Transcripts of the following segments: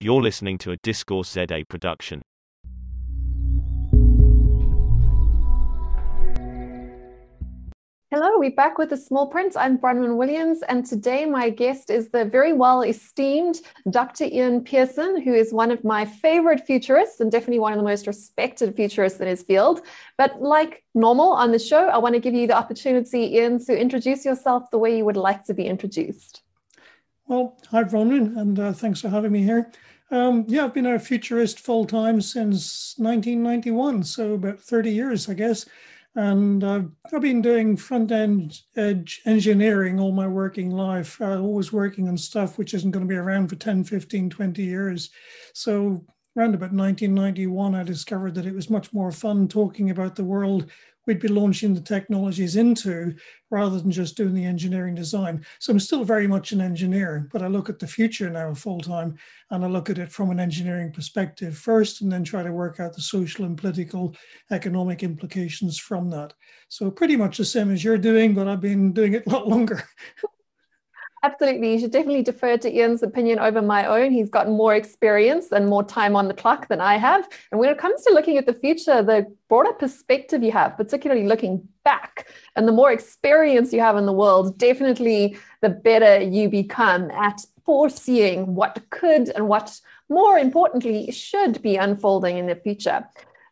You're listening to a Discourse ZA production. Hello, we're back with the small print. I'm Bronwyn Williams, and today my guest is the very well esteemed Dr. Ian Pearson, who is one of my favorite futurists and definitely one of the most respected futurists in his field. But like normal on the show, I want to give you the opportunity, Ian, to introduce yourself the way you would like to be introduced. Well, hi, Bronwyn, and uh, thanks for having me here. Um, yeah, I've been a futurist full time since 1991, so about 30 years, I guess. And I've been doing front end engineering all my working life, uh, always working on stuff which isn't going to be around for 10, 15, 20 years. So, around about 1991, I discovered that it was much more fun talking about the world we'd be launching the technologies into rather than just doing the engineering design. So I'm still very much an engineer, but I look at the future now full time and I look at it from an engineering perspective first and then try to work out the social and political economic implications from that. So pretty much the same as you're doing, but I've been doing it a lot longer. Absolutely. You should definitely defer to Ian's opinion over my own. He's got more experience and more time on the clock than I have. And when it comes to looking at the future, the broader perspective you have, particularly looking back, and the more experience you have in the world, definitely the better you become at foreseeing what could and what, more importantly, should be unfolding in the future.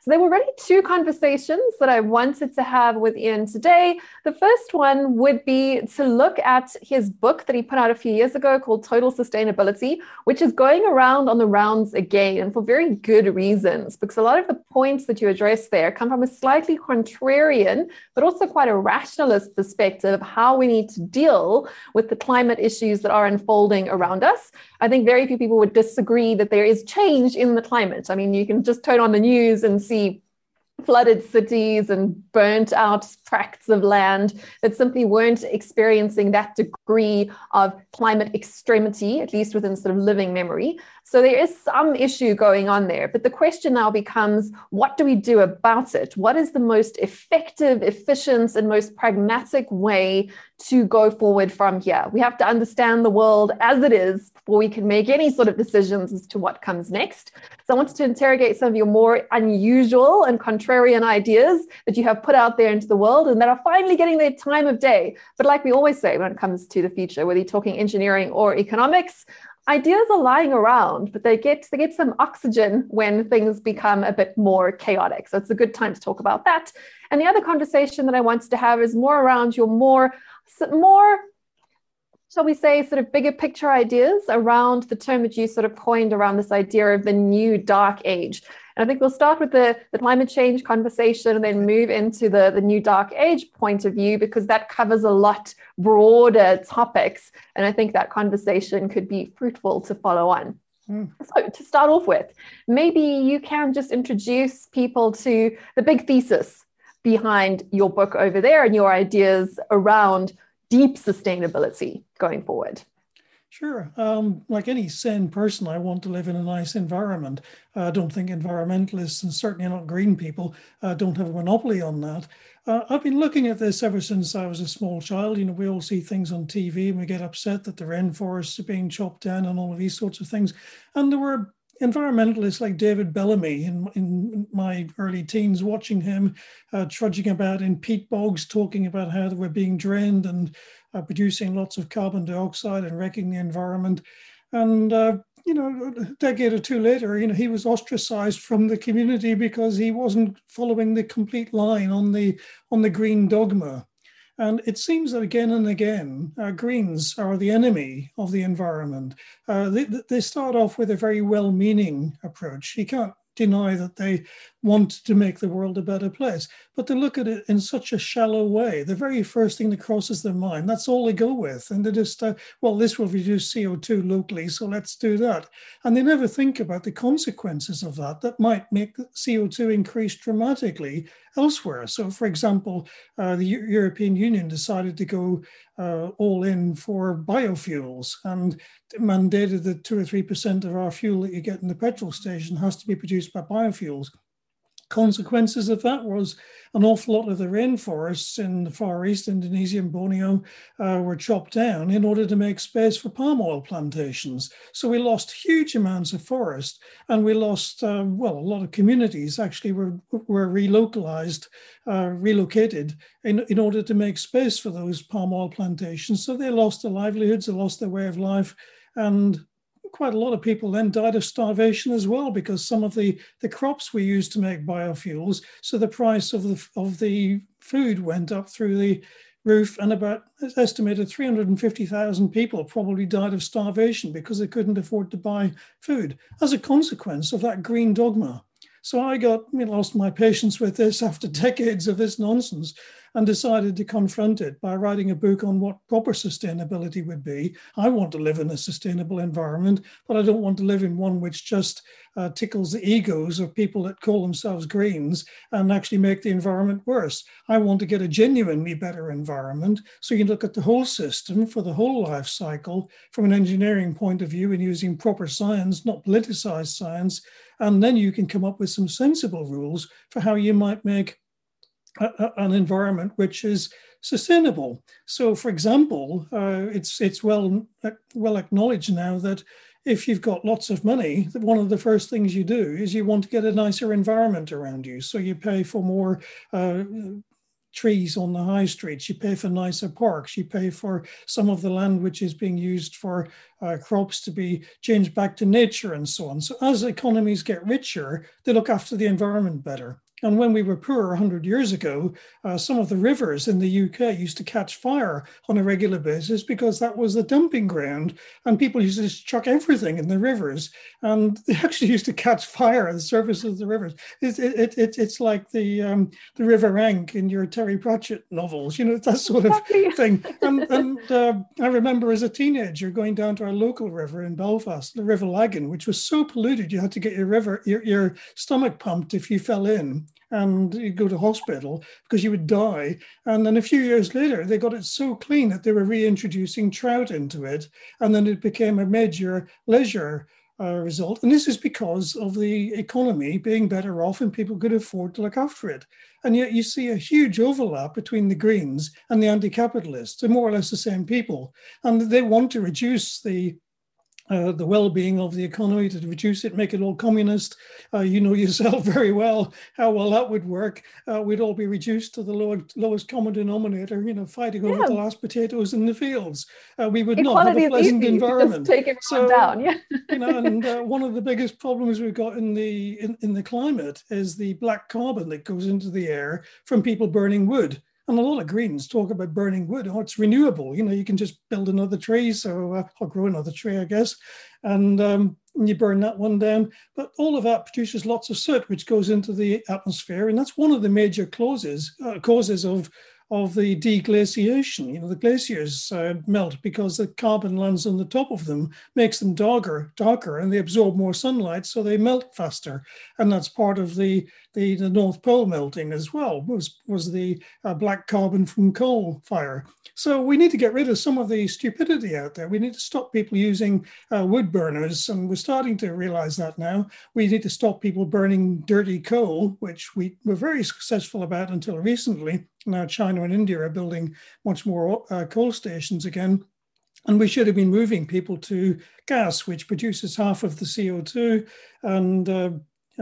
So there were really two conversations that I wanted to have with Ian today. The first one would be to look at his book that he put out a few years ago called Total Sustainability, which is going around on the rounds again and for very good reasons, because a lot of the points that you address there come from a slightly contrarian, but also quite a rationalist perspective of how we need to deal with the climate issues that are unfolding around us. I think very few people would disagree that there is change in the climate. I mean, you can just turn on the news and see see flooded cities and burnt out tracts of land that simply weren't experiencing that degree of climate extremity, at least within sort of living memory. So there is some issue going on there. But the question now becomes what do we do about it? What is the most effective, efficient, and most pragmatic way to go forward from here? We have to understand the world as it is before we can make any sort of decisions as to what comes next. So I wanted to interrogate some of your more unusual and contrarian ideas that you have put out there into the world and that are finally getting their time of day. But like we always say when it comes to the future, whether you're talking engineering or economics, ideas are lying around, but they get they get some oxygen when things become a bit more chaotic. So it's a good time to talk about that. And the other conversation that I wanted to have is more around your more more shall we say sort of bigger picture ideas around the term that you sort of coined around this idea of the new dark age and I think we'll start with the, the climate change conversation and then move into the, the new dark age point of view because that covers a lot broader topics. And I think that conversation could be fruitful to follow on. Mm. So, to start off with, maybe you can just introduce people to the big thesis behind your book over there and your ideas around deep sustainability going forward. Sure. Um, like any sane person, I want to live in a nice environment. I don't think environmentalists, and certainly not green people, uh, don't have a monopoly on that. Uh, I've been looking at this ever since I was a small child. You know, we all see things on TV and we get upset that the rainforests are being chopped down and all of these sorts of things. And there were environmentalists like David Bellamy in, in my early teens, watching him uh, trudging about in peat bogs, talking about how they were being drained and uh, producing lots of carbon dioxide and wrecking the environment. And uh, you know, a decade or two later, you know, he was ostracized from the community because he wasn't following the complete line on the on the green dogma. And it seems that again and again, uh, Greens are the enemy of the environment. Uh, they, they, start off with a very well meaning approach. You can't deny that they want to make the world a better place, but they look at it in such a shallow way. The very first thing that crosses their mind, that's all they go with. And they just, uh, well, this will reduce CO2 locally, so let's do that. And they never think about the consequences of that, that might make CO2 increase dramatically elsewhere. So, for example, uh, the European Union decided to go uh, all in for biofuels and mandated that two or three percent of our fuel that you get in the petrol station has to be produced by biofuels. Consequences of that was an awful lot of the rainforests in the Far East, Indonesia and Borneo, uh, were chopped down in order to make space for palm oil plantations. So we lost huge amounts of forest and we lost, uh, well, a lot of communities actually were, were relocalized, uh, relocated in, in order to make space for those palm oil plantations. So they lost their livelihoods, they lost their way of life. And quite a lot of people then died of starvation as well because some of the, the crops we used to make biofuels, so the price of the, of the food went up through the roof and about it's estimated 350,000 people probably died of starvation because they couldn't afford to buy food as a consequence of that green dogma. So I got you know, lost my patience with this after decades of this nonsense and decided to confront it by writing a book on what proper sustainability would be. I want to live in a sustainable environment, but I don't want to live in one which just uh, tickles the egos of people that call themselves greens and actually make the environment worse. I want to get a genuinely better environment. So you look at the whole system for the whole life cycle from an engineering point of view and using proper science, not politicized science. And then you can come up with some sensible rules for how you might make an environment which is sustainable. So, for example, uh, it's it's well well acknowledged now that if you've got lots of money, that one of the first things you do is you want to get a nicer environment around you. So you pay for more uh, trees on the high streets, you pay for nicer parks, you pay for some of the land which is being used for uh, crops to be changed back to nature and so on. So as economies get richer, they look after the environment better. And when we were poor 100 years ago, uh, some of the rivers in the UK used to catch fire on a regular basis because that was the dumping ground. And people used to just chuck everything in the rivers. And they actually used to catch fire at the surface of the rivers. It, it, it, it's like the, um, the River Ankh in your Terry Pratchett novels, you know, that sort of thing. And, and uh, I remember as a teenager going down to our local river in Belfast, the River Lagan, which was so polluted you had to get your river, your, your stomach pumped if you fell in and you'd go to hospital because you would die. And then a few years later, they got it so clean that they were reintroducing trout into it. And then it became a major leisure uh, result. And this is because of the economy being better off and people could afford to look after it. And yet you see a huge overlap between the Greens and the anti capitalists. They're more or less the same people. And they want to reduce the uh, the well-being of the economy to reduce it, make it all communist. Uh, you know yourself very well how well that would work. Uh, we'd all be reduced to the lower, lowest common denominator, you know, fighting over the last potatoes in the fields. Uh, we would Equality not have a pleasant easy. environment. take it so, down, yeah. you know, and uh, one of the biggest problems we've got in the in, in the climate is the black carbon that goes into the air from people burning wood. And a lot of Greens talk about burning wood. Oh, it's renewable. You know, you can just build another tree, so uh, or grow another tree, I guess, and um, you burn that one down. But all of that produces lots of soot, which goes into the atmosphere, and that's one of the major causes uh, causes of of the deglaciation. You know, the glaciers uh, melt because the carbon lands on the top of them, makes them darker, darker, and they absorb more sunlight, so they melt faster. And that's part of the the, the North Pole melting as well. Was was the uh, black carbon from coal fire. So we need to get rid of some of the stupidity out there. We need to stop people using uh, wood burners, and we're starting to realize that now. We need to stop people burning dirty coal, which we were very successful about until recently. Now China and India are building much more uh, coal stations again. And we should have been moving people to gas, which produces half of the CO2 and uh,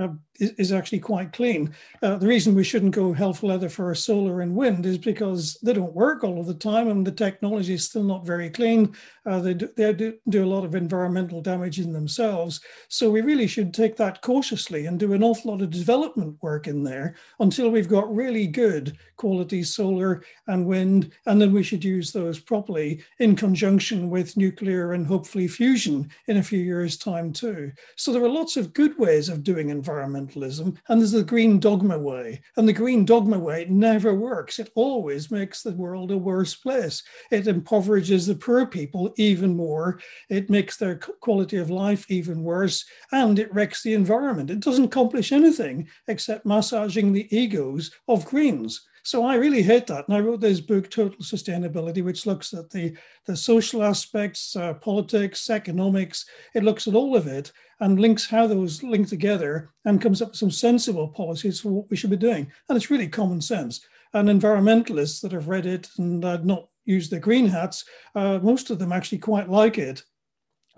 uh, is actually quite clean. Uh, the reason we shouldn't go hell for leather for solar and wind is because they don't work all of the time and the technology is still not very clean. Uh, they, do, they do, do, a lot of environmental damage in themselves. So we really should take that cautiously and do an awful lot of development work in there until we've got really good quality solar and wind. And then we should use those properly in conjunction with nuclear and hopefully fusion in a few years' time too. So there are lots of good ways of doing environment environmentalism, and there's the green dogma way. And the green dogma way never works. It always makes the world a worse place. It impoverishes the poor people even more. It makes their quality of life even worse, and it wrecks the environment. It doesn't accomplish anything except massaging the egos of Greens. So I really hate that. And I wrote this book, Total Sustainability, which looks at the, the social aspects, uh, politics, economics. It looks at all of it and links how those link together and comes up with some sensible policies for what we should be doing. And it's really common sense. And environmentalists that have read it and uh, not used their green hats, uh, most of them actually quite like it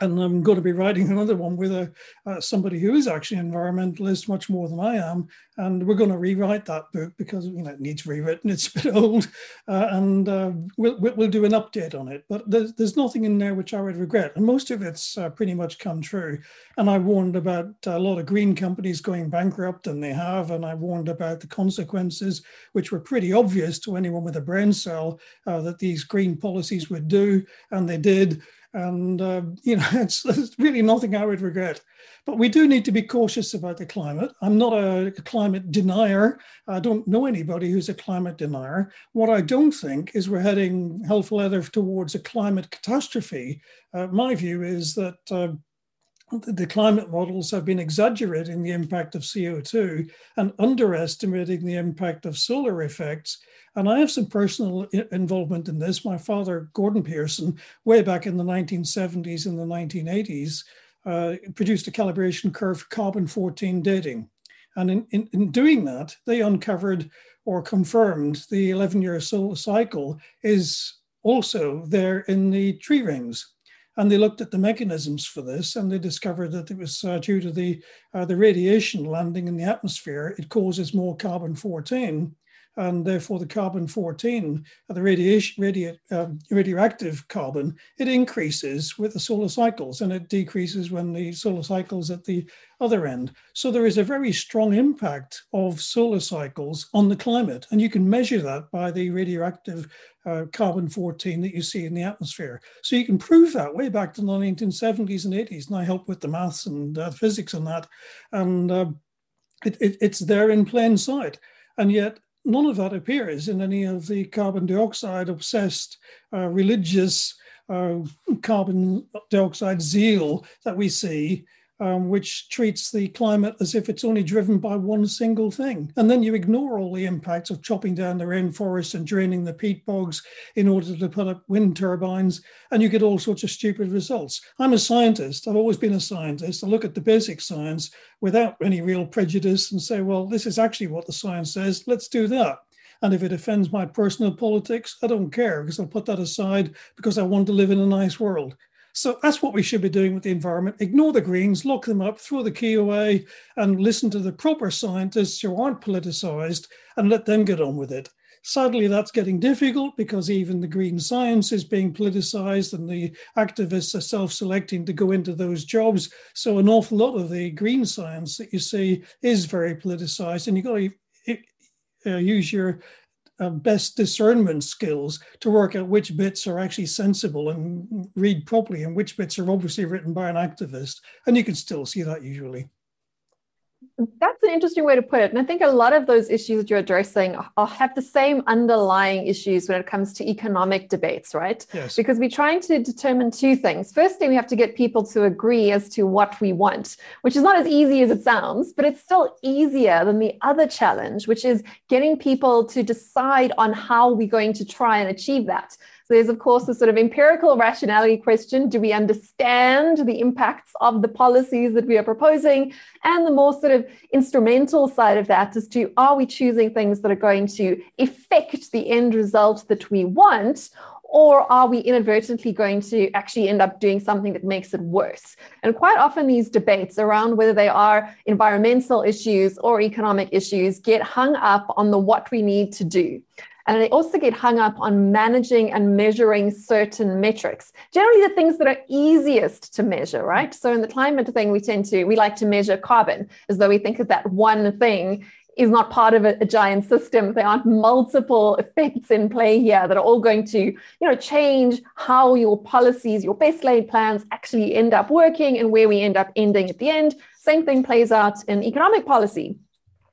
and I'm going to be writing another one with a uh, somebody who is actually an environmentalist much more than I am, and we're going to rewrite that book because you know it needs rewritten. It's a bit old, uh, and uh, we'll, we'll do an update on it. But there's, there's nothing in there which I would regret, and most of it's uh, pretty much come true. And I warned about a lot of green companies going bankrupt, and they have, and I warned about the consequences, which were pretty obvious to anyone with a brain cell uh, that these green policies would do, and they did and, uh, you know, it's, it's, really nothing I would regret. But we do need to be cautious about the climate. I'm not a, climate denier. I don't know anybody who's a climate denier. What I don't think is we're heading for leather towards a climate catastrophe. Uh, my view is that uh, the climate models have been exaggerating the impact of CO2 and underestimating the impact of solar effects. And I have some personal involvement in this. My father, Gordon Pearson, way back in the 1970s and the 1980s, uh, produced a calibration curve for carbon 14 dating. And in, in, in doing that, they uncovered or confirmed the 11 year solar cycle is also there in the tree rings. And they looked at the mechanisms for this, and they discovered that it was uh, due to the uh, the radiation landing in the atmosphere. It causes more carbon 14, and therefore the carbon 14, uh, the radiation, radio, um, radioactive carbon, it increases with the solar cycles and it decreases when the solar cycles at the other end. So there is a very strong impact of solar cycles on the climate, and you can measure that by the radioactive uh, carbon 14 that you see in the atmosphere. So you can prove that way back to the 1970s and 80s, and I helped with the maths and uh, physics on that, and uh, it, it, it's there in plain sight. And yet none of that appears in any of the carbon dioxide obsessed uh, religious uh, carbon dioxide zeal that we see um, which treats the climate as if it's only driven by one single thing. And then you ignore all the impacts of chopping down the rainforest and draining the peat bogs in order to put up wind turbines, and you get all sorts of stupid results. I'm a scientist, I've always been a scientist. I look at the basic science without any real prejudice and say, well, this is actually what the science says, let's do that. And if it offends my personal politics, I don't care because I'll put that aside because I want to live in a nice world. So that's what we should be doing with the environment. Ignore the Greens, lock them up, throw the key away, and listen to the proper scientists who aren't politicized and let them get on with it. Sadly, that's getting difficult because even the green science is being politicized and the activists are self selecting to go into those jobs. So, an awful lot of the green science that you see is very politicized, and you've got to uh, use your uh, best discernment skills to work out which bits are actually sensible and read properly and which bits are obviously written by an activist. And you can still see that usually. That's an interesting way to put it. And I think a lot of those issues that you're addressing are, have the same underlying issues when it comes to economic debates, right? Yes. Because we're trying to determine two things. Firstly, we have to get people to agree as to what we want, which is not as easy as it sounds, but it's still easier than the other challenge, which is getting people to decide on how we're going to try and achieve that. So there's, of course, the sort of empirical rationality question do we understand the impacts of the policies that we are proposing? And the more sort of instrumental side of that is to are we choosing things that are going to affect the end result that we want? Or are we inadvertently going to actually end up doing something that makes it worse? And quite often, these debates around whether they are environmental issues or economic issues get hung up on the what we need to do. And they also get hung up on managing and measuring certain metrics, generally the things that are easiest to measure, right? So in the climate thing, we tend to, we like to measure carbon as though we think that that one thing is not part of a, a, giant system. There aren't multiple effects in play here that are all going to, you know, change how your policies, your best laid plans actually end up working and where we end up ending at the end. Same thing plays out in economic policy.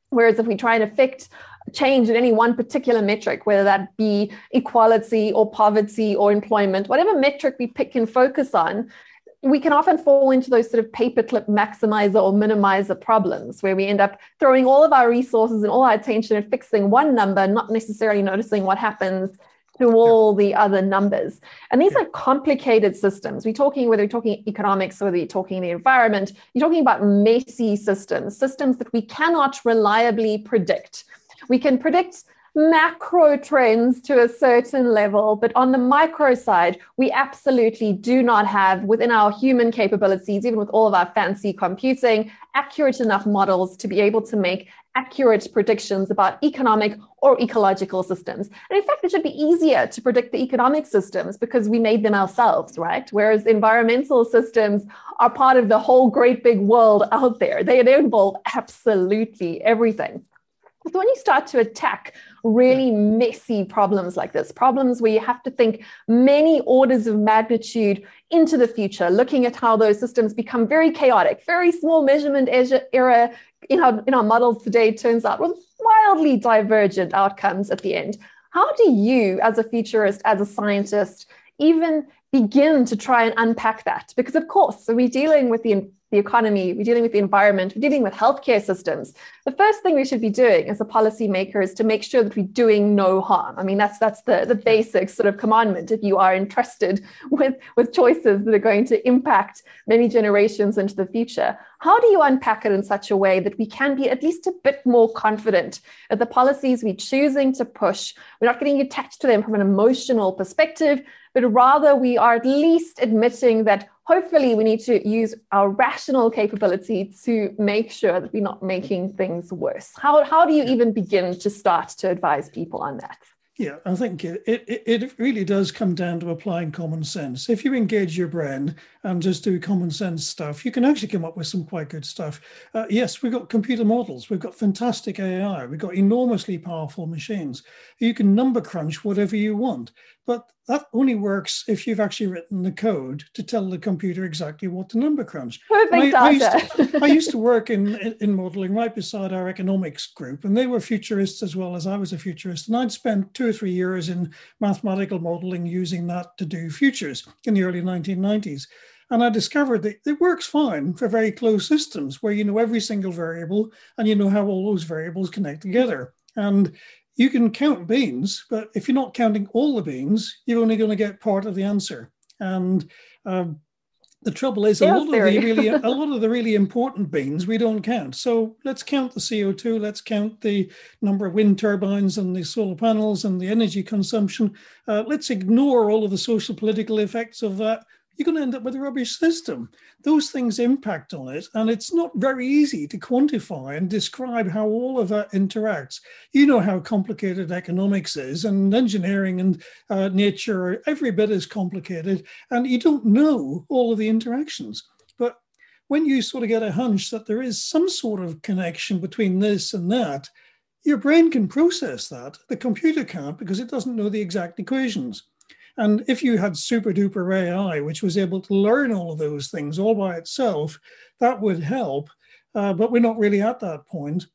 Whereas if we try and affect change in any one particular metric, whether that be equality or poverty or employment, whatever metric we pick and focus on, we can often fall into those sort of paperclip maximizer or minimizer problems where we end up throwing all of our resources and all our attention at fixing one number, not necessarily noticing what happens to all the other numbers. And these are complicated systems. We're talking, whether you're talking economics, whether you're talking the environment, you're talking about messy systems, systems that we cannot reliably predict. We can predict macro trends to a certain level, but on the micro side, we absolutely do not have within our human capabilities, even with all of our fancy computing, accurate enough models to be able to make accurate predictions about economic or ecological systems. And in fact, it should be easier to predict the economic systems because we made them ourselves, right? Whereas environmental systems are part of the whole great big world out there. They, involve absolutely everything. So when you start to attack really messy problems like this, problems where you have to think many orders of magnitude into the future, looking at how those systems become very chaotic, very small measurement error in our, in our models today turns out with wildly divergent outcomes at the end. How do you, as a futurist, as a scientist, even begin to try and unpack that? Because, of course, so we're dealing with the the economy, we're dealing with the environment, we're dealing with healthcare systems. The first thing we should be doing as a policymaker is to make sure that we're doing no harm. I mean, that's that's the, the basic sort of commandment if you are entrusted with, with choices that are going to impact many generations into the future. How do you unpack it in such a way that we can be at least a bit more confident that the policies we're choosing to push, we're not getting attached to them from an emotional perspective, but rather we are at least admitting that hopefully we need to use our rational capability to make sure that we're not making things worse. How, how do you even begin to start to advise people on that? Yeah, I think it, it, it really does come down to applying common sense. If you engage your brain and just do common sense stuff, you can actually come up with some quite good stuff. Uh, yes, we've got computer models, we've got fantastic AI, we've got enormously powerful machines. You can number crunch whatever you want. But that only works if you've actually written the code to tell the computer exactly what the number crunch. Perfect I, I, used to, I, used to, work in, in, in, modeling right beside our economics group, and they were futurists as well as I was a futurist. And I'd spent two or three years in mathematical modeling using that to do futures in the early 1990s. And I discovered that it works fine for very closed systems where you know every single variable and you know how all those variables connect together. And you can count beans, but if you're not counting all the beans, you're only going to get part of the answer. And um, the trouble is, a lot of the really, a lot of the really important beans we don't count. So let's count the CO2. Let's count the number of wind turbines and the solar panels and the energy consumption. Uh, let's ignore all of the social political effects of that you're going to end up with a rubbish system. Those things impact on it, and it's not very easy to quantify and describe how all of that interacts. You know how complicated economics is, and engineering and uh, nature are every bit as complicated, and you don't know all of the interactions. But when you sort of get a hunch that there is some sort of connection between this and that, your brain can process that. The computer can't because it doesn't know the exact equations. And if you had super duper AI, which was able to learn all of those things all by itself, that would help. Uh, but we're not really at that point.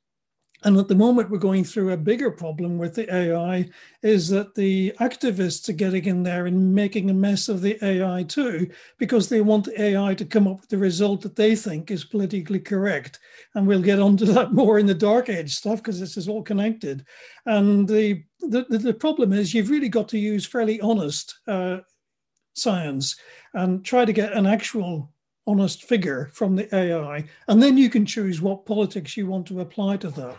And at the moment, we're going through a bigger problem with the AI is that the activists are getting in there and making a mess of the AI too, because they want the AI to come up with the result that they think is politically correct. And we'll get onto that more in the dark age stuff because this is all connected. And the, the, the problem is you've really got to use fairly honest uh, science and try to get an actual honest figure from the AI, and then you can choose what politics you want to apply to that.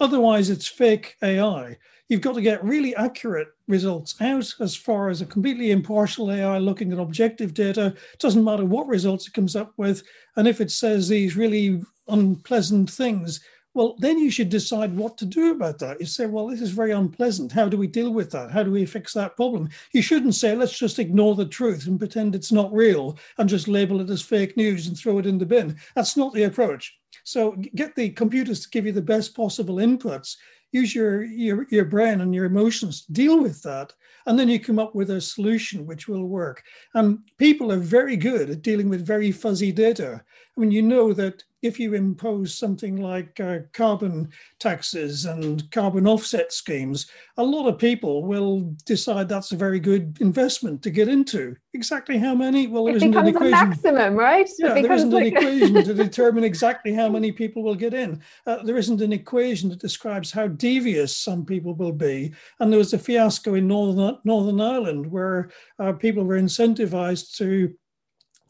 Otherwise, it's fake AI. You've got to get really accurate results out as far as a completely impartial AI looking at objective data. It doesn't matter what results it comes up with. And if it says these really unpleasant things, well, then you should decide what to do about that. You say, well, this is very unpleasant. How do we deal with that? How do we fix that problem? You shouldn't say, let's just ignore the truth and pretend it's not real and just label it as fake news and throw it in the bin. That's not the approach. So get the computers to give you the best possible inputs. Use your, your, your brain and your emotions to deal with that. And then you come up with a solution which will work. And people are very good at dealing with very fuzzy data. I mean, you know that if you impose something like uh, carbon taxes and carbon offset schemes, a lot of people will decide that's a very good investment to get into. Exactly how many? Well, there it isn't an becomes a equation. maximum, right? Yeah, there isn't becomes an equation to determine exactly how many people will get in. Uh, there isn't an equation that describes how devious some people will be. And there was a fiasco in Northern Northern Ireland where uh, people were incentivized to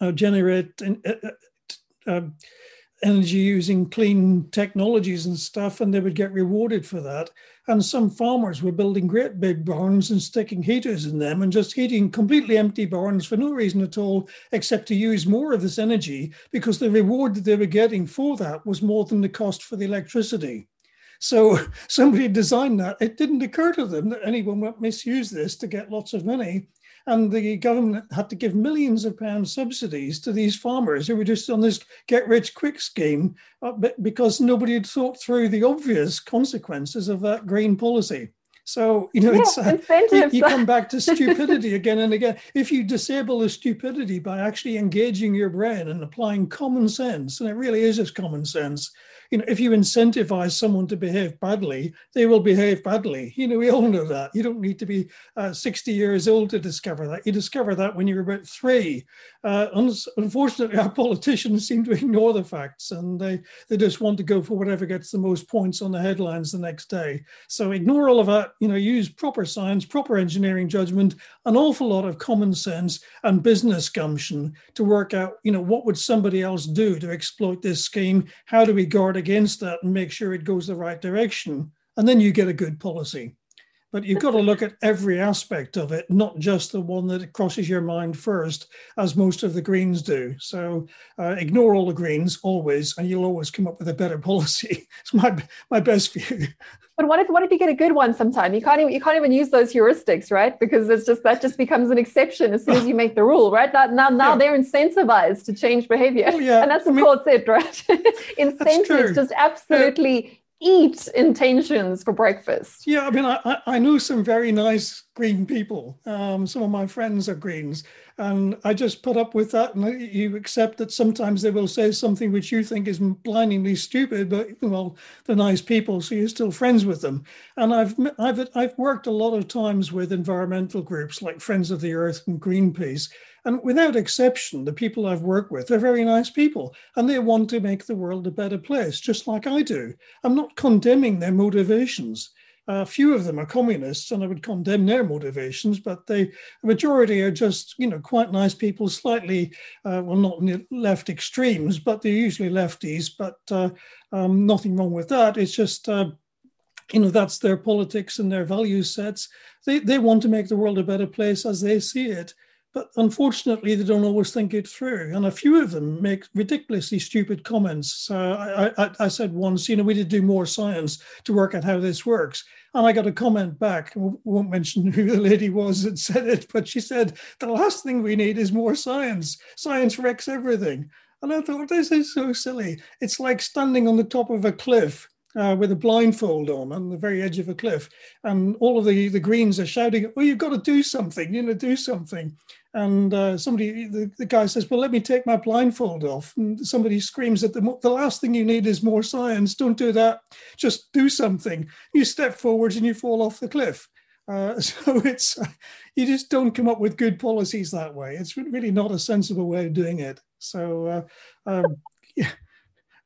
uh, generate in- uh, uh, uh, energy using clean technologies and stuff, and they would get rewarded for that. And some farmers were building great big barns and sticking heaters in them and just heating completely empty barns for no reason at all, except to use more of this energy because the reward that they were getting for that was more than the cost for the electricity. So somebody designed that. It didn't occur to them that anyone would misuse this to get lots of money. And the government had to give millions of pounds subsidies to these farmers who were just on this get rich quick scheme uh, because nobody had thought through the obvious consequences of that green policy. So, you know, Yeah, it's, uh, you, you come back to stupidity again and again. If you disable the stupidity by actually engaging your brain and applying common sense, and it really is just common sense, you know, if you incentivize someone to behave badly, they will behave badly. You know, we all know that. You don't need to be uh, 60 years old to discover that. You discover that when you're about three. Uh, unfortunately, our politicians seem to ignore the facts and they, they just want to go for whatever gets the most points on the headlines the next day. So ignore all of that, you know, use proper science, proper engineering judgment, an awful lot of common sense and business gumption to work out, you know, what would somebody else do to exploit this scheme? How do we guard against that and make sure it goes the right direction? And then you get a good policy. But you've got to look at every aspect of it, not just the one that crosses your mind first, as most of the Greens do. So uh, ignore all the Greens always, and you'll always come up with a better policy. It's my my best view. But what if what if you get a good one sometime? You can't even you can't even use those heuristics, right? Because it's just that just becomes an exception as soon as you make the rule, right? Now now, now Yeah. they're incentivized to change behavior. Oh, yeah. And that's I of mean- course it, right? Incentives just absolutely eat intentions for breakfast. Yeah, I mean, I, I- knew some very nice green people. Um, some of my friends are greens, and I just put up with that. And you accept that sometimes they will say something which you think is blindingly stupid, but well, they're nice people, so you're still friends with them. And I've I've I've worked a lot of times with environmental groups like Friends of the Earth and Greenpeace. And without exception, the people I've worked with are very nice people and they want to make the world a better place, just like I do. I'm not condemning their motivations. A few of them are communists, and I would condemn their motivations, but the majority are just, you know, quite nice people, slightly, uh, well, not left extremes, but they're usually lefties, but uh, um, nothing wrong with that. It's just, uh, you know, that's their politics and their value sets. They, they want to make the world a better place as they see it. But unfortunately, they don't always think it through. And a few of them make ridiculously stupid comments. Uh, I, I, I said once, you know, we did do more science to work out how this works. And I got a comment back. I won't mention who the lady was that said it, but she said, the last thing we need is more science. Science wrecks everything. And I thought, this is so silly. It's like standing on the top of a cliff uh, with a blindfold on on the very edge of a cliff. And all of the, the Greens are shouting, oh, you've got to do something, you know, do something. And uh, somebody, the, the guy says, well, let me take my blindfold off. And somebody screams at them, the last thing you need is more science. Don't do that. Just do something. You step forwards and you fall off the cliff. Uh, so it's, you just don't come up with good policies that way. It's really not a sensible way of doing it. So, uh, um, yeah.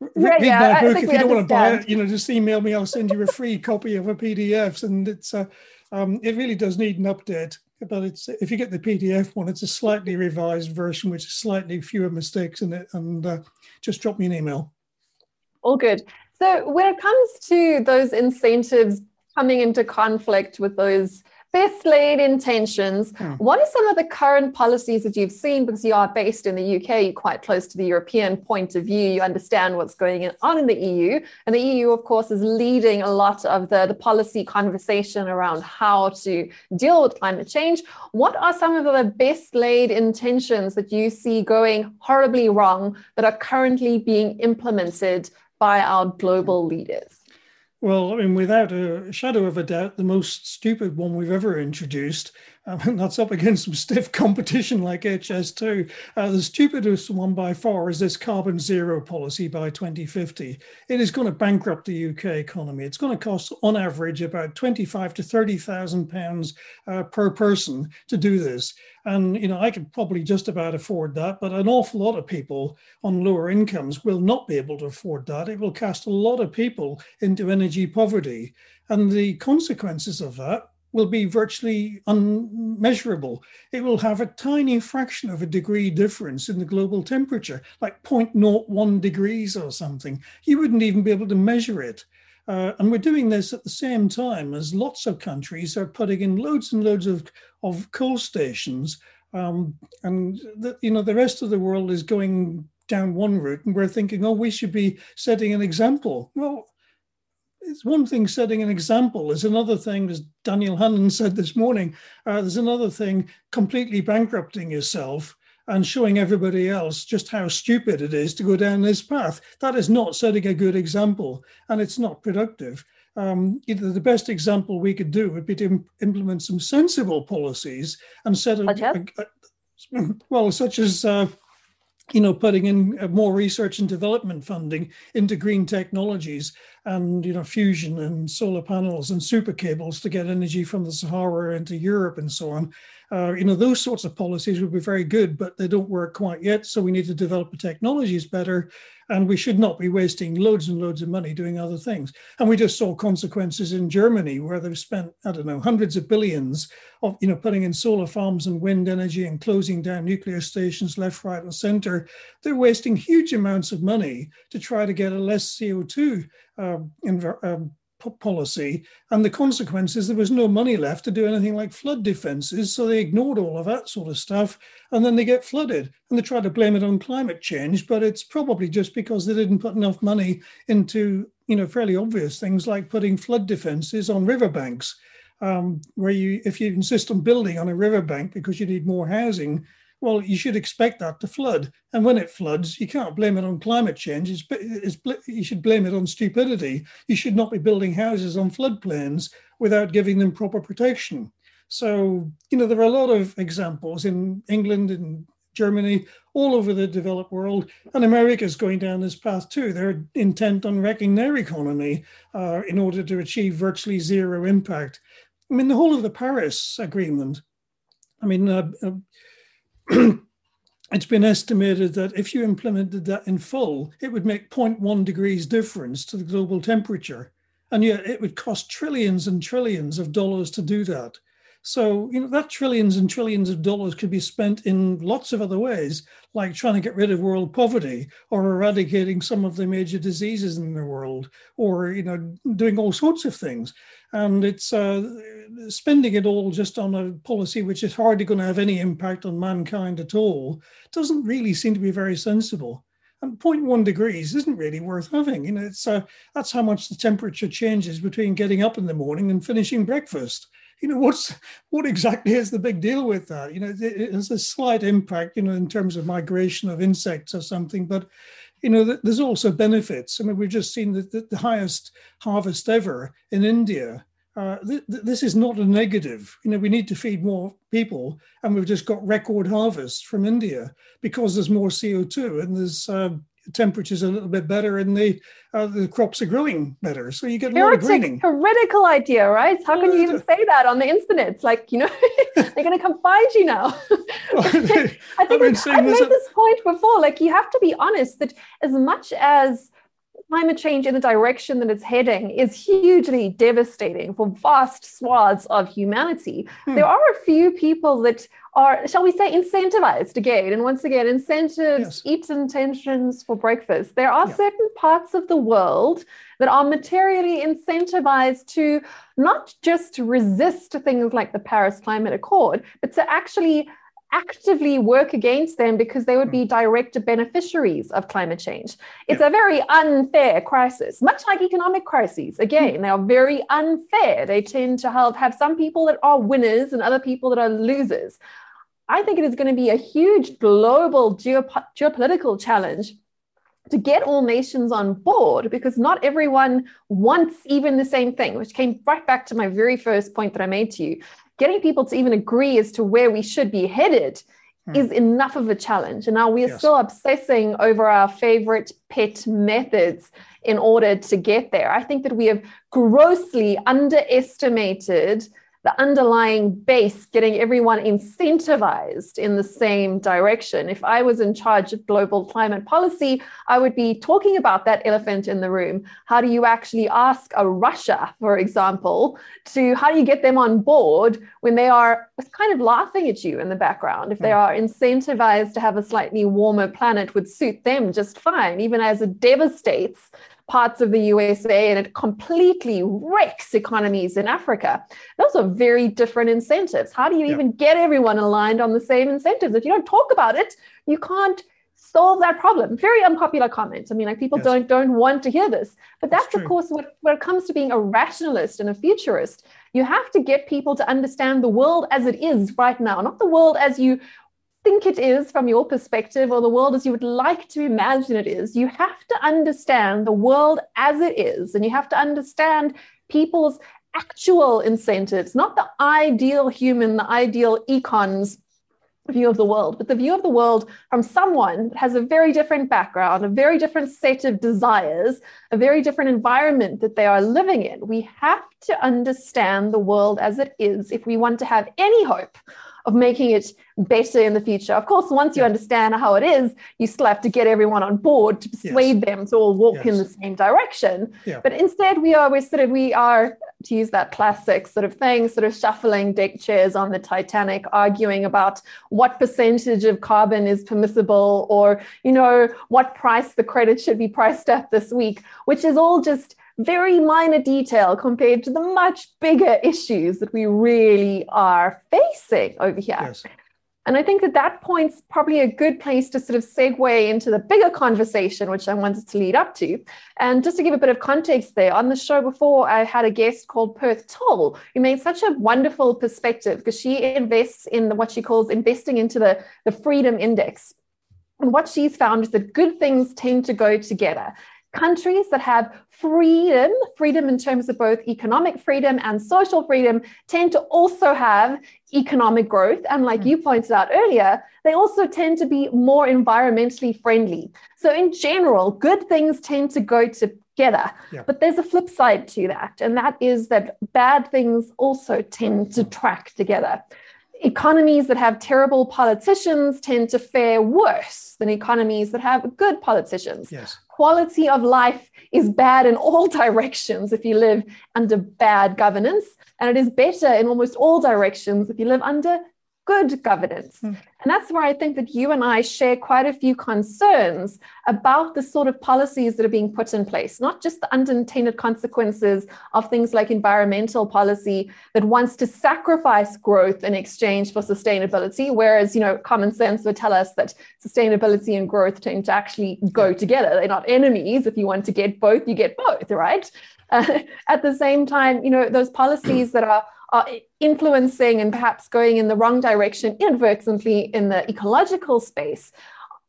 Yeah, Read yeah, my book. If you don't want to buy it, you know, just email me. I'll send you a free copy of a PDF. And it's, uh, um, it really does need an update. But it's if you get the PDF one, it's a slightly revised version, which is slightly fewer mistakes in it. And uh, just drop me an email. All good. So when it comes to those incentives coming into conflict with those best laid intentions, Hmm. what are some of the current policies that you've seen? Because you are based in the UK, you're quite close to the European point of view, you understand what's going on in the EU. And the EU, of course, is leading a lot of the, the policy conversation around how to deal with climate change. What are some of the best laid intentions that you see going horribly wrong that are currently being implemented by our global leaders? Well, I mean, without a shadow of a doubt, the most stupid one we've ever introduced Um, that's up against some stiff competition like HS2. Uh, the stupidest one by far is this carbon zero policy by 2050. It is going to bankrupt the UK economy. It's going to cost, on average, about 25 to 30,000 pounds uh, per person to do this. And you know, I could probably just about afford that, but an awful lot of people on lower incomes will not be able to afford that. It will cast a lot of people into energy poverty, and the consequences of that will be virtually unmeasurable. It will have a tiny fraction of a degree difference in the global temperature, like 0.01 degrees or something. You wouldn't even be able to measure it. Uh, and we're doing this at the same time as lots of countries are putting in loads and loads of, of coal stations. Um, and the, you know the rest of the world is going down one route, and we're thinking, oh, we should be setting an example. Well, it's one thing setting an example. There's another thing, as Daniel Hannan said this morning. Uh, there's another thing completely bankrupting yourself and showing everybody else just how stupid it is to go down this path. That is not setting a good example, and it's not productive. Um, either the best example we could do would be to implement some sensible policies and set a well, such as uh, you know, putting in uh, more research and development funding into green technologies and, you know, fusion and solar panels and super cables to get energy from the Sahara into Europe and so on. Uh, you know, those sorts of policies would be very good, but they don't work quite yet. So we need to develop the technologies better and we should not be wasting loads and loads of money doing other things. And we just saw consequences in Germany where they've spent, I don't know, hundreds of billions of, you know, putting in solar farms and wind energy and closing down nuclear stations left, right, and center. They're wasting huge amounts of money to try to get a less CO2 uh, inv- um, policy. And the consequences, there was no money left to do anything like flood defenses. So they ignored all of that sort of stuff. And then they get flooded. And they try to blame it on climate change. But it's probably just because they didn't put enough money into, you know, fairly obvious things like putting flood defenses on riverbanks. Um, where you, if you insist on building on a riverbank because you need more housing, well, you should expect that to flood. And when it floods, you can't blame it on climate change. It's, it's, you should blame it on stupidity. You should not be building houses on floodplains without giving them proper protection. So, you know, there are a lot of examples in England and Germany, all over the developed world, and America is going down this path too. They're intent on wrecking their economy uh, in order to achieve virtually zero impact. I mean, the whole of the Paris Agreement. I mean, uh, uh, it's been estimated that if you implemented that in full, it would make 0.1 degrees difference to the global temperature. And yet it would cost trillions and trillions of dollars to do that. So, you know, that trillions and trillions of dollars could be spent in lots of other ways, like trying to get rid of world poverty or eradicating some of the major diseases in the world or, you know, doing all sorts of things. And it's uh, spending it all just on a policy which is hardly going to have any impact on mankind at all doesn't really seem to be very sensible. And 0.1 degrees isn't really worth having. You know, it's uh, that's how much the temperature changes between getting up in the morning and finishing breakfast you know what's what exactly is the big deal with that? You know it has a slight impact you know in terms of migration of insects or something but you know there's also benefits. I mean we've just seen the, the, the highest harvest ever in india. Uh, th- th- this is not a negative. You know, we need to feed more people, and we've just got record harvests from India because there's more CO2 and there's uh, temperatures a little bit better and the uh, the crops are growing better. So you get more greening. Heretical idea, right? How can you even say that on the internet? It's like, you know, they're going to come find you now. I think I've, I've made this point before. Like, you have to be honest that as much as climate change in the direction that it's heading is hugely devastating for vast swaths of humanity. Hmm. There are a few people that are, shall we say, incentivized again. And once again, incentives, yes. eat intentions for breakfast. There are yeah. certain parts of the world that are materially incentivized to not just resist things like the Paris Climate Accord, but to actually actively work against them because they would be hmm. direct beneficiaries of climate change. It's yeah. a very unfair crisis, much like economic crises. Again, mm. they are very unfair. They tend to have, have some people that are winners and other people that are losers. I think it is going to be a huge global geop- geopolitical challenge to get all nations on board because not everyone wants even the same thing, which came right back to my very first point that I made to you getting people to even agree as to where we should be headed hmm. is enough of a challenge. And now we are yes. still obsessing over our favorite pet methods in order to get there. I think that we have grossly underestimated the underlying base, getting everyone incentivized in the same direction. If I was in charge of global climate policy, I would be talking about that elephant in the room. How do you actually ask a Russia, for example, to how do you get them on board when they are kind of laughing at you in the background? If they hmm. are incentivized to have a slightly warmer planet would suit them just fine, even as it devastates parts of the USA and it completely wrecks economies in Africa. Those are very different incentives. How do you even get everyone aligned on the same incentives? If you don't talk about it, you can't solve that problem. Very unpopular comment. I mean, like people yes. don't don't want to hear this. But that's, that's of course what when it comes to being a rationalist and a futurist. You have to get people to understand the world as it is right now, not the world as you think it is from your perspective or the world as you would like to imagine it is. You have to understand the world as it is, and you have to understand people's actual incentives, not the ideal human, the ideal econs view of the world, but the view of the world from someone that has a very different background, a very different set of desires, a very different environment that they are living in. We have to understand the world as it is if we want to have any hope of making it better in the future. Of course, once you understand how it is, you still have to get everyone on board to persuade yes. them to all walk yes. in the same direction. Yeah. But instead, we are we're sort of we are to use that classic sort of thing, sort of shuffling deck chairs on the Titanic, arguing about what percentage of carbon is permissible, or you know what price the credit should be priced at this week, which is all just very minor detail compared to the much bigger issues that we really are facing over here. Yes. And I think that that point's probably a good place to sort of segue into the bigger conversation, which I wanted to lead up to. And just to give a bit of context there, on the show before, I had a guest called Perth Tolle, who made such a wonderful perspective because she invests in what she calls investing into the, the freedom index. And what she's found is that good things tend to go together countries that have freedom, freedom in terms of both economic freedom and social freedom, tend to also have economic growth. And like you mm. pointed out earlier, they also tend to be more environmentally friendly. So, in general, good things tend to go together. Yeah. But there's a flip side to that, and that is that bad things also tend to track together economies that have terrible politicians tend to fare worse than economies that have good politicians. Yes quality of life is bad in all directions if you live under bad governance, and it is better in almost all directions if you live under good governance. Mm. And that's where I think that you and I share quite a few concerns about the sort of policies that are being put in place, not just the unintended consequences of things like environmental policy that wants to sacrifice growth in exchange for sustainability, whereas, you know, common sense would tell us that sustainability and growth tend to actually go together. They're not enemies. If you want to get both, you get both, right? Uh, at the same time, you know, those policies that are are influencing and perhaps going in the wrong direction inadvertently in the ecological space,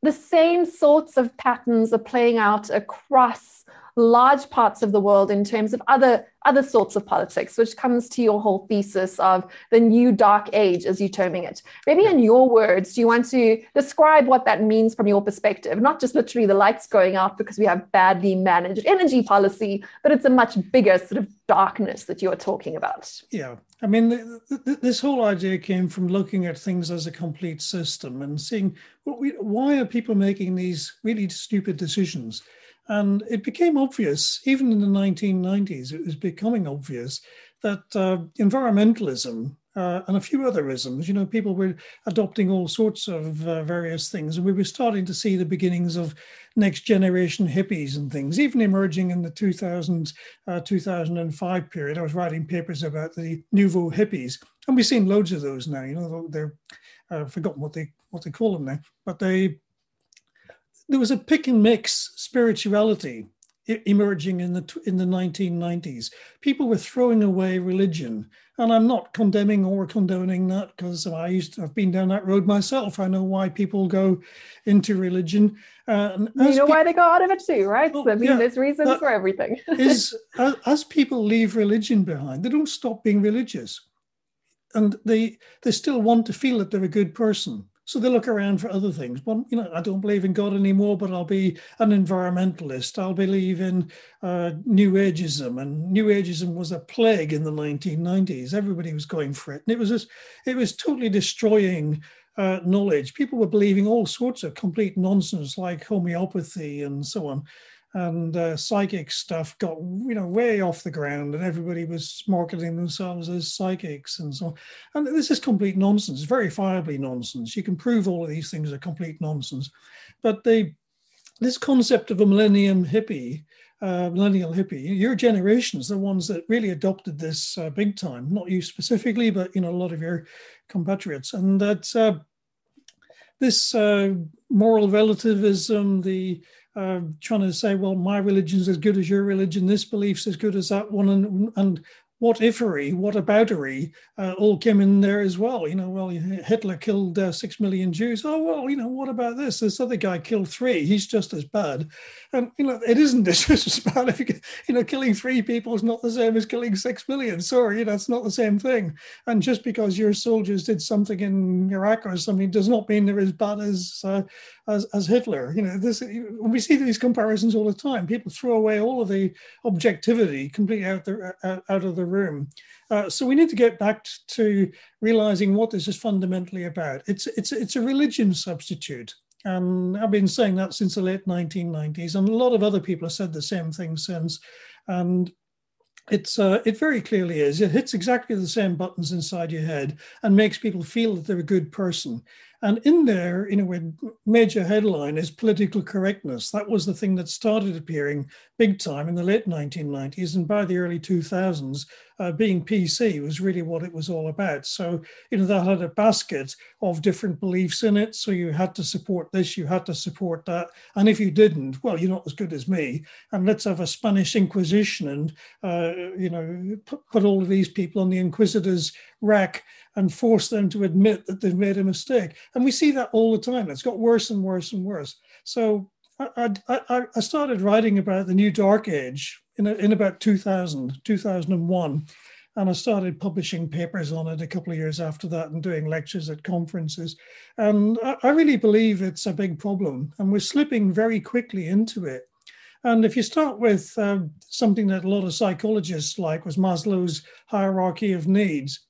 the same sorts of patterns are playing out across large parts of the world in terms of other other sorts of politics, which comes to your whole thesis of the new dark age, as you're terming it. Maybe in your words, do you want to describe what that means from your perspective? Not just literally the lights going out because we have badly managed energy policy, but it's a much bigger sort of darkness that you're talking about. Yeah. I mean, this whole idea came from looking at things as a complete system and seeing well, why are people making these really stupid decisions? And it became obvious, even in the 1990s, it was becoming obvious that uh, environmentalism uh, and a few other isms, you know, people were adopting all sorts of uh, various things. And we were starting to see the beginnings of next generation hippies and things, even emerging in the 2000, uh, 2005 period. I was writing papers about the nouveau hippies, and we've seen loads of those now. You know, they're, I've uh, forgotten what they, what they call them now, but they there was a pick and mix spirituality emerging in the in the 1990s. People were throwing away religion, and I'm not condemning or condoning that because I used to, have been down that road myself. I know why people go into religion. Uh, you know pe- why they go out of it too, right? Oh, I mean, yeah, there's reasons for everything. is as, as people leave religion behind, they don't stop being religious. and they they still want to feel that they're a good person. So they look around for other things. Well, you know, I don't believe in God anymore, but I'll be an environmentalist. I'll believe in uh, New Ageism, and New Ageism was a plague in the 1990s. Everybody was going for it, and it was just, it was totally destroying uh, knowledge. People were believing all sorts of complete nonsense, like homeopathy and so on and uh, psychic stuff got you know way off the ground and everybody was marketing themselves as psychics and so on. And this is complete nonsense verifiably nonsense. You can prove all of these things are complete nonsense. But they this concept of a millennium hippie uh, millennial hippie your generations the ones that really adopted this uh, big time. Not you specifically but you know a lot of your compatriots. And that uh, this uh, moral relativism the uh, trying to say, well, my religion's as good as your religion, this belief's as good as that one, and, and what ifery, what aboutery, uh, all came in there as well. You know, well, Hitler killed uh, six million Jews. Oh, well, you know, what about this? This other guy killed three. He's just as bad. And, you know, it isn't just as bad. If you, you know, killing three people is not the same as killing six million. Sorry, you know, it's not the same thing. And just because your soldiers did something in Iraq or something does not mean they're as bad as, uh, as, as Hitler. You know, this we see these comparisons all the time. People throw away all of the objectivity completely out, the, out of the room. Uh, so we need to get back to realizing what this is fundamentally about. It's it's it's a religion substitute, and I've been saying that since the late 1990s, and a lot of other people have said the same thing since. And it's uh, it very clearly is. It hits exactly the same buttons inside your head and makes people feel that they're a good person. And in there, in a way, major headline is political correctness. That was the thing that started appearing big time in the late 1990s. And by the early 2000s, uh, being PC was really what it was all about. So, you know, that had a basket of different beliefs in it. So you had to support this, you had to support that. And if you didn't, well, you're not as good as me. And let's have a Spanish Inquisition and, uh, you know, put, put all of these people on the Inquisitor's rack and force them to admit that they've made a mistake. And we see that all the time. It's got worse and worse and worse. So I, I, I started writing about the new dark age in, in about 2000, 2001. And I started publishing papers on it a couple of years after that and doing lectures at conferences. And I, I really believe it's a big problem. And we're slipping very quickly into it. And if you start with uh, something that a lot of psychologists like was Maslow's hierarchy of needs,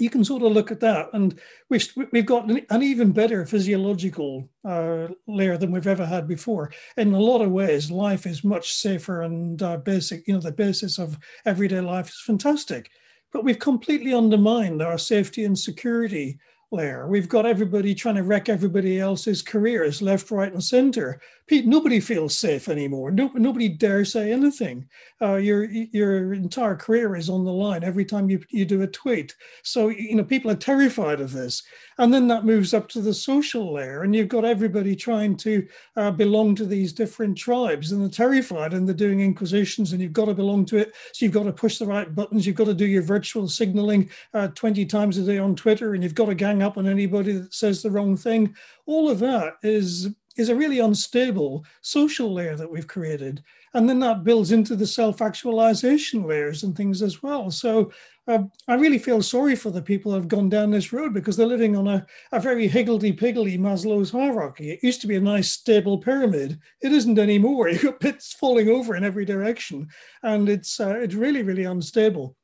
you can sort of look at that, and we've got an, even better physiological uh, layer than we've ever had before. In a lot of ways, life is much safer and uh, basic. You know, the basis of everyday life is fantastic, but we've completely undermined our safety and security layer. We've got everybody trying to wreck everybody else's careers, left, right, and center. Pete, nobody feels safe anymore. No, nobody dare say anything. Uh, your your entire career is on the line every time you, you do a tweet. So you know people are terrified of this, and then that moves up to the social layer, and you've got everybody trying to uh, belong to these different tribes, and they're terrified, and they're doing inquisitions, and you've got to belong to it. So you've got to push the right buttons. You've got to do your virtual signaling uh, twenty times a day on Twitter, and you've got to gang up on anybody that says the wrong thing. All of that is is a really unstable social layer that we've created. And then that builds into the self actualization layers and things as well. So uh, I really feel sorry for the people that have gone down this road because they're living on a, a very higgledy piggledy Maslow's hierarchy. It used to be a nice stable pyramid. It isn't anymore. You've got bits falling over in every direction. And it's, uh, it's really, really unstable.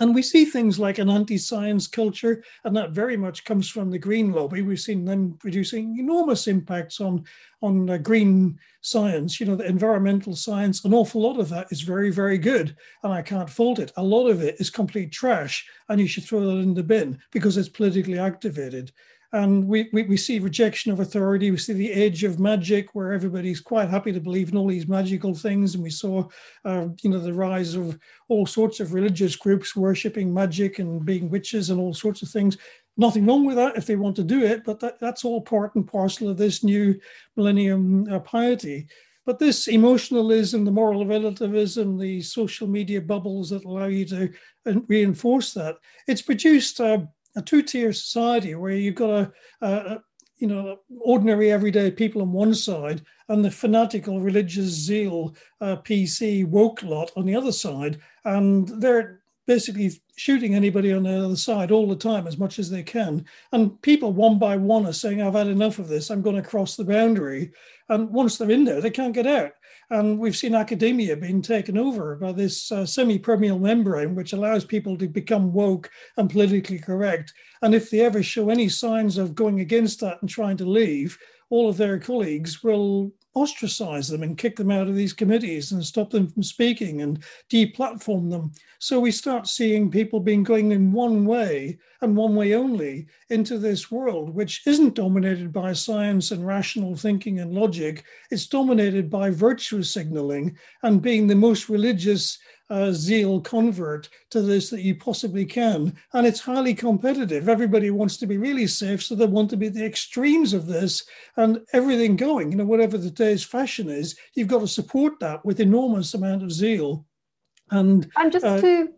And we see things like an anti science culture, and that very much comes from the green lobby. We've seen them producing enormous impacts on, on uh, green science, you know, the environmental science. An awful lot of that is very, very good, and I can't fault it. A lot of it is complete trash, and you should throw that in the bin because it's politically activated. And we, we, we see rejection of authority. We see the age of magic, where everybody's quite happy to believe in all these magical things. And we saw, uh, you know, the rise of all sorts of religious groups worshipping magic and being witches and all sorts of things. Nothing wrong with that if they want to do it, but that, that's all part and parcel of this new millennium uh, piety. But this emotionalism, the moral relativism, the social media bubbles that allow you to uh, reinforce that, it's produced uh, a two-tier society where you've got a, a, you know ordinary everyday people on one side and the fanatical religious zeal uh, PC woke lot on the other side, and they're basically shooting anybody on the other side all the time as much as they can. And people one by one are saying, I've had enough of this, I'm going to cross the boundary. And once they're in there, they can't get out. And we've seen academia being taken over by this uh, semi permeable membrane, which allows people to become woke and politically correct. And if they ever show any signs of going against that and trying to leave, all of their colleagues will ostracize them and kick them out of these committees and stop them from speaking and deplatform them. So we start seeing people being going in one way and one way only into this world, which isn't dominated by science and rational thinking and logic. It's dominated by virtue signaling and being the most religious uh, zeal convert to this that you possibly can. And it's highly competitive. Everybody wants to be really safe, so they want to be the extremes of this and everything going. You know, whatever the day's fashion is, you've got to support that with enormous amount of zeal. And, and just uh, to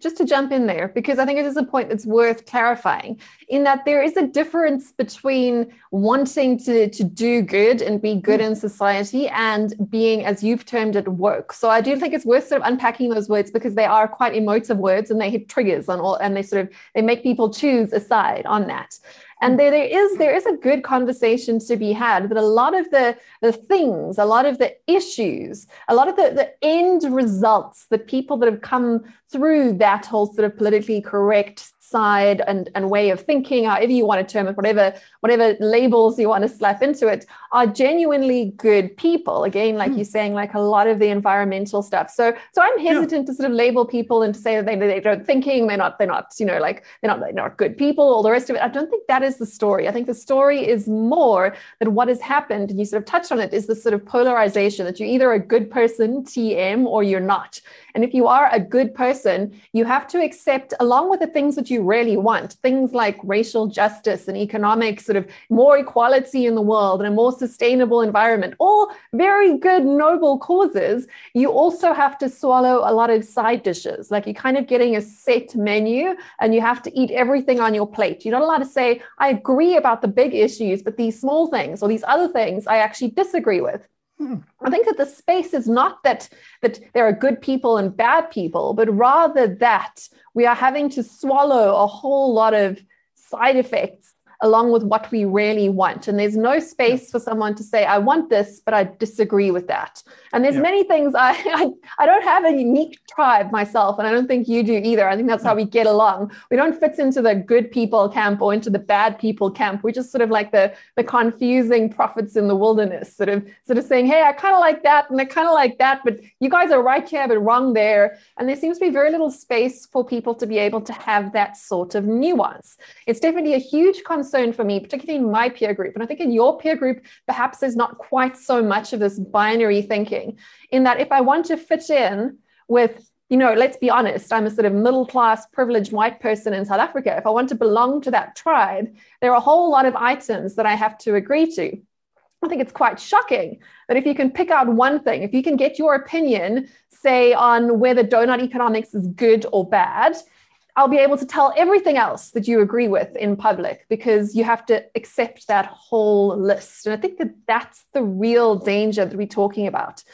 just to jump in there, because I think it is a point that's worth clarifying, in that there is a difference between wanting to, to do good and be good in society and being, as you've termed it, woke. So I do think it's worth sort of unpacking those words because they are quite emotive words and they hit triggers on all, and they sort of they make people choose a side on that and there, there is there is a good conversation to be had but a lot of the the things a lot of the issues a lot of the the end results the people that have come through that whole sort of politically correct side and, and way of thinking, however you want to term it, whatever whatever labels you want to slap into it, are genuinely good people. Again, like mm. you're saying, like a lot of the environmental stuff. So so I'm hesitant yeah. to sort of label people and to say that they, they don't thinking, they're not, they're not, you know, like they're not they're not good people, all the rest of it. I don't think that is the story. I think the story is more that what has happened, and you sort of touched on it, is this sort of polarization that you're either a good person, TM, or you're not. And if you are a good person, you have to accept, along with the things that you really want, things like racial justice and economic sort of more equality in the world and a more sustainable environment, all very good, noble causes, you also have to swallow a lot of side dishes. Like you're kind of getting a set menu and you have to eat everything on your plate. You're not allowed to say, I agree about the big issues, but these small things or these other things I actually disagree with. I think that the space is not that that there are good people and bad people, but rather that we are having to swallow a whole lot of side effects along with what we really want. And there's no space yeah. for someone to say, I want this, but I disagree with that. And there's yeah. many things I, I, I don't have a unique tribe myself, and I don't think you do either. I think that's how we get along. We don't fit into the good people camp or into the bad people camp. We're just sort of like the the confusing prophets in the wilderness, sort of sort of saying, hey, I kind of like that, and I kind of like that, but you guys are right here, but wrong there. And there seems to be very little space for people to be able to have that sort of nuance. It's definitely a huge concern concern for me, particularly in my peer group. And I think in your peer group, perhaps there's not quite so much of this binary thinking, in that if I want to fit in with you know, let's be honest, I'm a sort of middle class, privileged white person in South Africa. If I want to belong to that tribe, there are a whole lot of items that I have to agree to. I think it's quite shocking that if you can pick out one thing, if you can get your opinion, say, on whether donut economics is good or bad, I'll be able to tell everything else that you agree with in public because you have to accept that whole list. And I think that that's the real danger that we're talking about.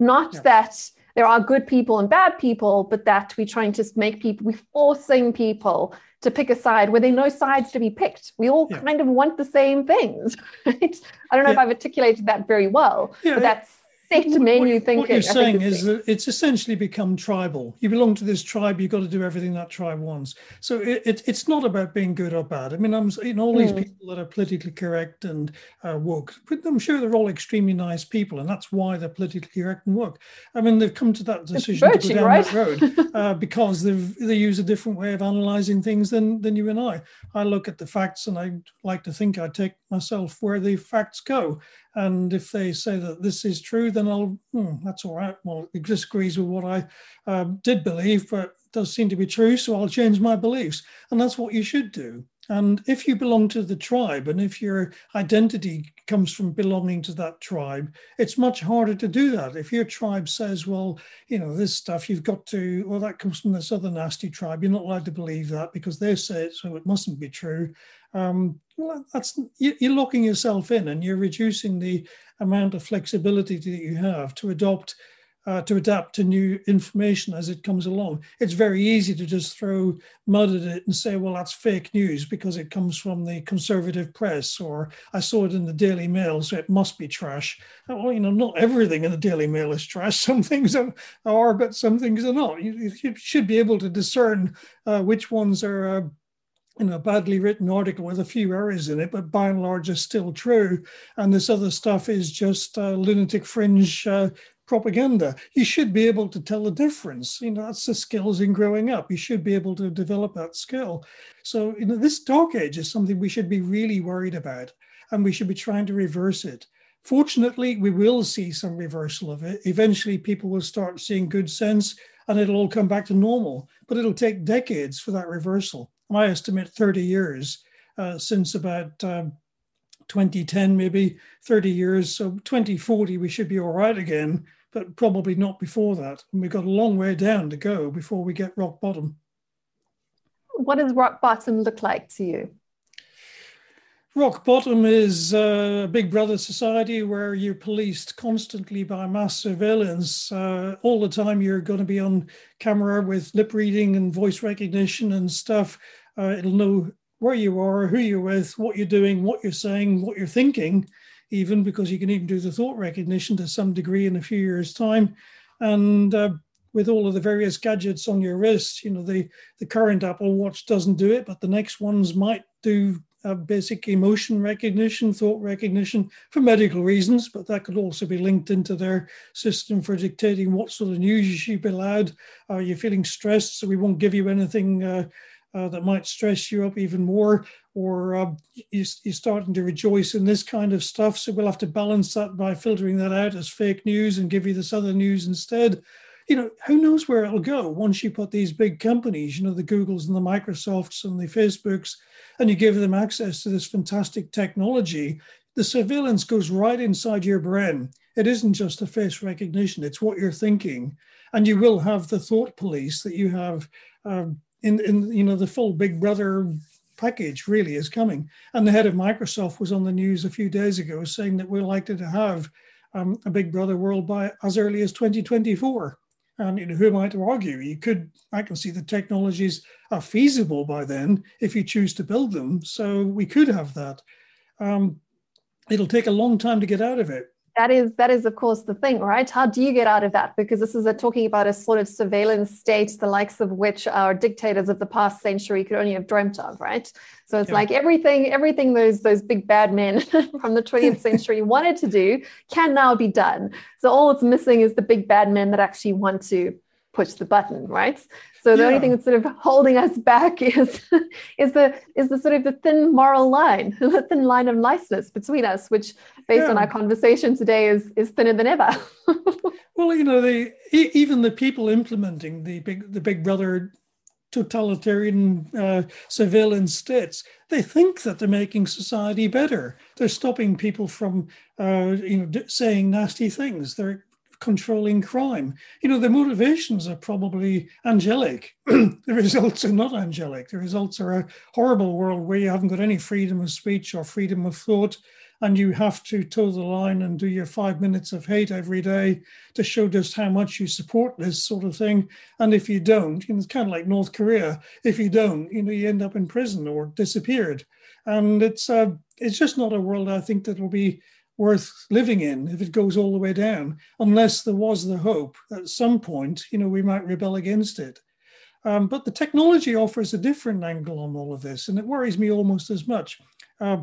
Not yeah. that there are good people and bad people, but that we're trying to make people, we're forcing people to pick a side where there are no sides to be picked. We all yeah. kind of want the same things, right? I don't know yeah. if I've articulated that very well, but that's set menu what, thinking. What you're saying is that it's essentially become tribal. You belong to this tribe, you've got to do everything that tribe wants. So it, it it's not about being good or bad. I mean, I'm you know all these mm. people that are politically correct and uh, woke, but I'm sure they're all extremely nice people, and that's why they're politically correct and woke. I mean, they've come to that decision virtue, to go down right? that road uh, because they they use a different way of analyzing things than than you and I. I look at the facts, and I like to think I take myself where the facts go. And if they say that this is true, then I'll, hmm, that's all right. Well, it disagrees with what I uh, did believe, but does seem to be true. So I'll change my beliefs. And that's what you should do. And if you belong to the tribe and if your identity comes from belonging to that tribe, it's much harder to do that. If your tribe says, well, you know, this stuff you've got to, well, that comes from this other nasty tribe, you're not allowed to believe that because they say it, so it mustn't be true. Um, well, that's you're locking yourself in and you're reducing the amount of flexibility that you have to adopt uh, to adapt to new information as it comes along. It's very easy to just throw mud at it and say, well, that's fake news because it comes from the conservative press, or I saw it in the Daily Mail, so it must be trash. Well, you know, not everything in the Daily Mail is trash. Some things are, but some things are not. You, you should be able to discern uh, which ones are. Uh, you know, badly written article with a few errors in it, but by and large is still true. And this other stuff is just uh, lunatic fringe uh, propaganda. You should be able to tell the difference. You know, that's the skills in growing up. You should be able to develop that skill. So, you know, this dark age is something we should be really worried about, and we should be trying to reverse it. Fortunately, we will see some reversal of it. Eventually, people will start seeing good sense and it'll all come back to normal. But it'll take decades for that reversal. I estimate 30 years uh, since about um, 2010, maybe 30 years. So 2040, we should be all right again, but probably not before that. And we've got a long way down to go before we get rock bottom. What does rock bottom look like to you? Rock bottom is a big brother society where you're policed constantly by mass surveillance. Uh, all the time you're going to be on camera with lip reading and voice recognition and stuff. Uh, it'll know where you are, who you're with, what you're doing, what you're saying, what you're thinking, even because you can even do the thought recognition to some degree in a few years' time. And uh, with all of the various gadgets on your wrist, you know, the, the current Apple Watch doesn't do it, but the next ones might do uh, basic emotion recognition, thought recognition for medical reasons, but that could also be linked into their system for dictating what sort of news you should be allowed. Are you feeling stressed? So we won't give you anything uh, uh, that might stress you up even more, or uh, you, are starting to rejoice in this kind of stuff. So we'll have to balance that by filtering that out as fake news and give you this other news instead. You know, who knows where it'll go once you put these big companies, you know, the Googles and the Microsofts and the Facebooks, and you give them access to this fantastic technology. The surveillance goes right inside your brain. It isn't just the face recognition, it's what you're thinking. And you will have the thought police that you have um, in, in you know the full Big Brother package really is coming. And the head of Microsoft was on the news a few days ago saying that we're likely to have um, a Big Brother world by as early as 2024. And you know, who am I to argue? You could, I can see the technologies are feasible by then if you choose to build them. So we could have that. Um, it'll take a long time to get out of it that is that is of course the thing right? How do you get out of that? Because this is a, talking about a sort of surveillance state the likes of which our dictators of the past century could only have dreamt of right? So it's yeah. like everything everything those those big bad men from the 20th century wanted to do can now be done. So all it's missing is the big bad men that actually want to push the button right so the yeah. only thing that's sort of holding us back is is the is the sort of the thin moral line, the thin line of niceness between us, which based yeah. on our conversation today is is thinner than ever. well, you know, the even the people implementing the big the Big Brother totalitarian uh, surveillance states, they think that they're making society better. They're stopping people from, uh, you know, saying nasty things. They're controlling crime. You know, the motivations are probably angelic. the results are not angelic. The results are a horrible world where you haven't got any freedom of speech or freedom of thought, and you have to toe the line and do your five minutes of hate every day to show just how much you support this sort of thing. And if you don't, it's kind of like North Korea. If you don't, you know, you end up in prison or disappeared. And it's uh, it's just not a world I think that will be worth living in if it goes all the way down, unless there was the hope that at some point, you know, we might rebel against it. Um, but the technology offers a different angle on all of this, and it worries me almost as much. Uh,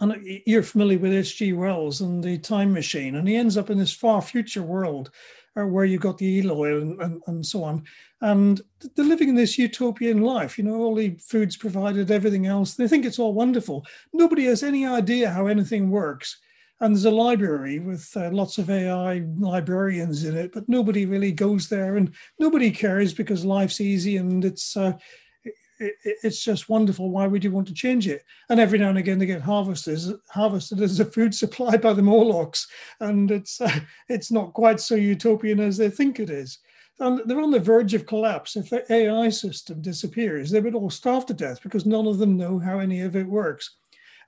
and you're familiar with H.G. Wells and the time machine, and he ends up in this far future world uh, where you've got the Eloi and, and, and, so on. And they're living in this utopian life, you know, all the food's provided, everything else. They think it's all wonderful. Nobody has any idea how anything works. And there's a library with uh, lots of AI librarians in it, but nobody really goes there and nobody cares because life's easy and it's uh, it, it's just wonderful. Why would you want to change it? And every now and again they get harvested harvested as a food supply by the Morlocks, and it's uh, it's not quite so utopian as they think it is. And they're on the verge of collapse. If the AI system disappears, they would all starve to death because none of them know how any of it works.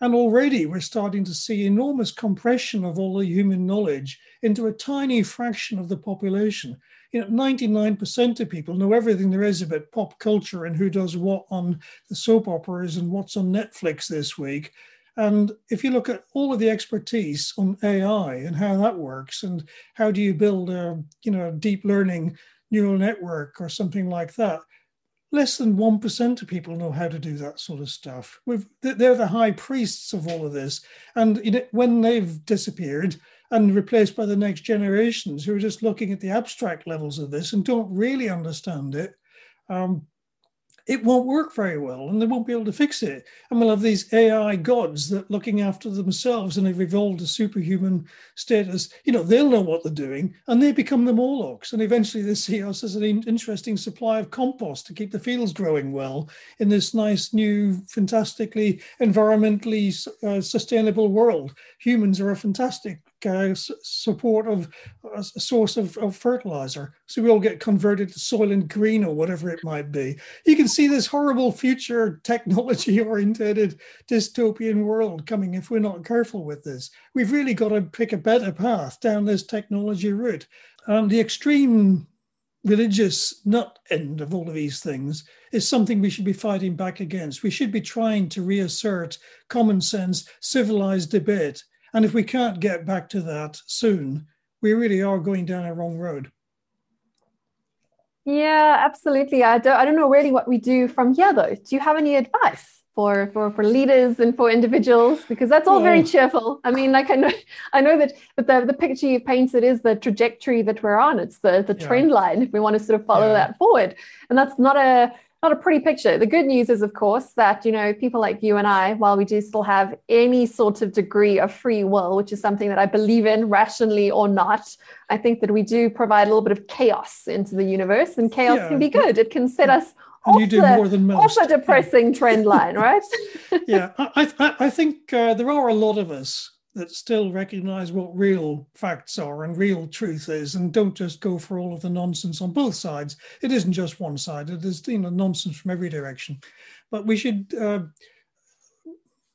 And already we're starting to see enormous compression of all the human knowledge into a tiny fraction of the population. You know, 99% of people know everything there is about pop culture and who does what on the soap operas and what's on Netflix this week. And if you look at all of the expertise on AI and how that works, and how do you build a you know a deep learning neural network or something like that, less than 1% of people know how to do that sort of stuff. We've, they're the high priests of all of this. And when they've disappeared and replaced by the next generations who are just looking at the abstract levels of this and don't really understand it, um, it won't work very well and they won't be able to fix it. And we'll have these AI gods that looking after themselves and they've evolved a superhuman status, you know, they'll know what they're doing and they become the Morlocks. And eventually they see us as an interesting supply of compost to keep the fields growing well in this nice, new, fantastically environmentally uh, sustainable world. Humans are a fantastic uh, support of a source of, of fertilizer. So we all get converted to Soylent Green or whatever it might be. You can see this horrible future technology oriented dystopian world coming if we're not careful with this. We've really got to pick a better path down this technology route. Um, the extreme religious nut end of all of these things is something we should be fighting back against. We should be trying to reassert common sense, civilized debate and if we can't get back to that soon, we really are going down a wrong road. Yeah, absolutely. I don't, I don't know really what we do from here, though. Do you have any advice for, for, for leaders and for individuals? Because that's all very cheerful. I mean, like I know, I know that, but the, the picture you've painted is the trajectory that we're on. It's the, the yeah. trend line. If we want to sort of follow yeah. that forward, and that's not a not a pretty picture. The good news is, of course, that you know people like you and I, while we do still have any sort of degree of free will, which is something that I believe in, rationally or not, I think that we do provide a little bit of chaos into the universe, and chaos yeah. can be good. It can set us off, the, more than most. off a depressing yeah. trend line, right? yeah, I, I, I think uh, there are a lot of us that still recognize what real facts are and real truth is and don't just go for all of the nonsense on both sides it isn't just one side it is you know nonsense from every direction but we should uh,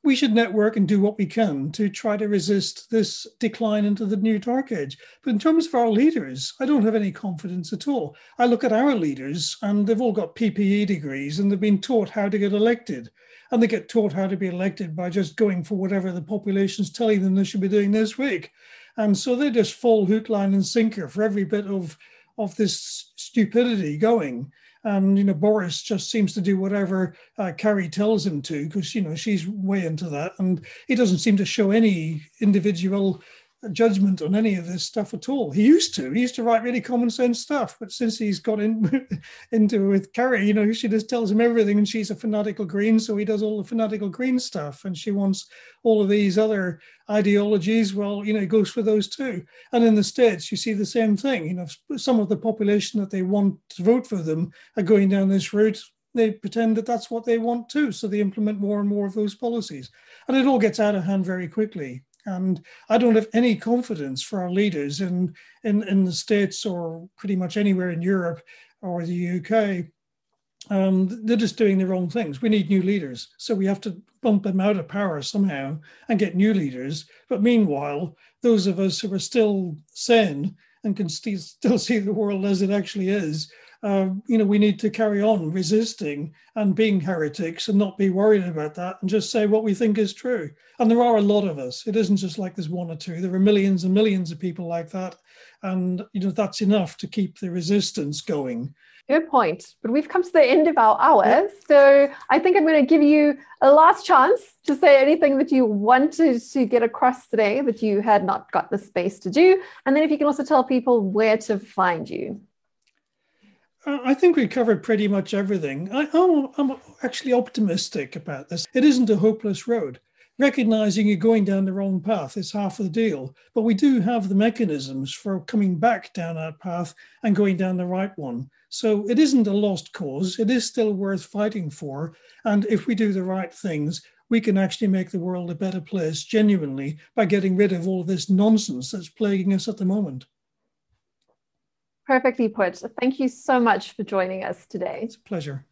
we should network and do what we can to try to resist this decline into the new dark age. But in terms of our leaders, I don't have any confidence at all. I look at our leaders and they've all got PPE degrees and they've been taught how to get elected and they get taught how to be elected by just going for whatever the population's telling them they should be doing this week. And so they just fall hook, line, and sinker for every bit of, of this stupidity going. And you know, Boris just seems to do whatever uh, Carrie tells him to because you know she's way into that, and he doesn't seem to show any individual judgment on any of this stuff at all. He used to. He used to write really common sense stuff, but since he's got in into with Carrie, you know, she just tells him everything, and she's a fanatical Green, so he does all the fanatical Green stuff, and she wants all of these other ideologies. Well, you know, it goes for those too. And in the states, you see the same thing. You know, some of the population that they want to vote for them are going down this route. They pretend that that's what they want too, so they implement more and more of those policies, and it all gets out of hand very quickly. And I don't have any confidence for our leaders in, in, in the States or pretty much anywhere in Europe or the UK. Um, they're just doing the wrong things. We need new leaders. So we have to bump them out of power somehow and get new leaders. But meanwhile, those of us who are still sane and can st- still see the world as it actually is uh, you know, we need to carry on resisting and being heretics and not be worried about that and just say what we think is true. And there are a lot of us. It isn't just like there's one or two. There are millions and millions of people like that. And, you know, that's enough to keep the resistance going. Good point. But we've come to the end of our hour. Yeah. So I think I'm going to give you a last chance to say anything that you wanted to get across today that you had not got the space to do. And then if you can also tell people where to find you. I think we covered pretty much everything. I, am actually optimistic about this. It isn't a hopeless road. Recognizing you're going down the wrong path is half of the deal, but we do have the mechanisms for coming back down that path and going down the right one. So it isn't a lost cause. It is still worth fighting for. And if we do the right things, we can actually make the world a better place genuinely by getting rid of all this nonsense that's plaguing us at the moment. Perfectly put. Thank you so much for joining us today. It's a pleasure.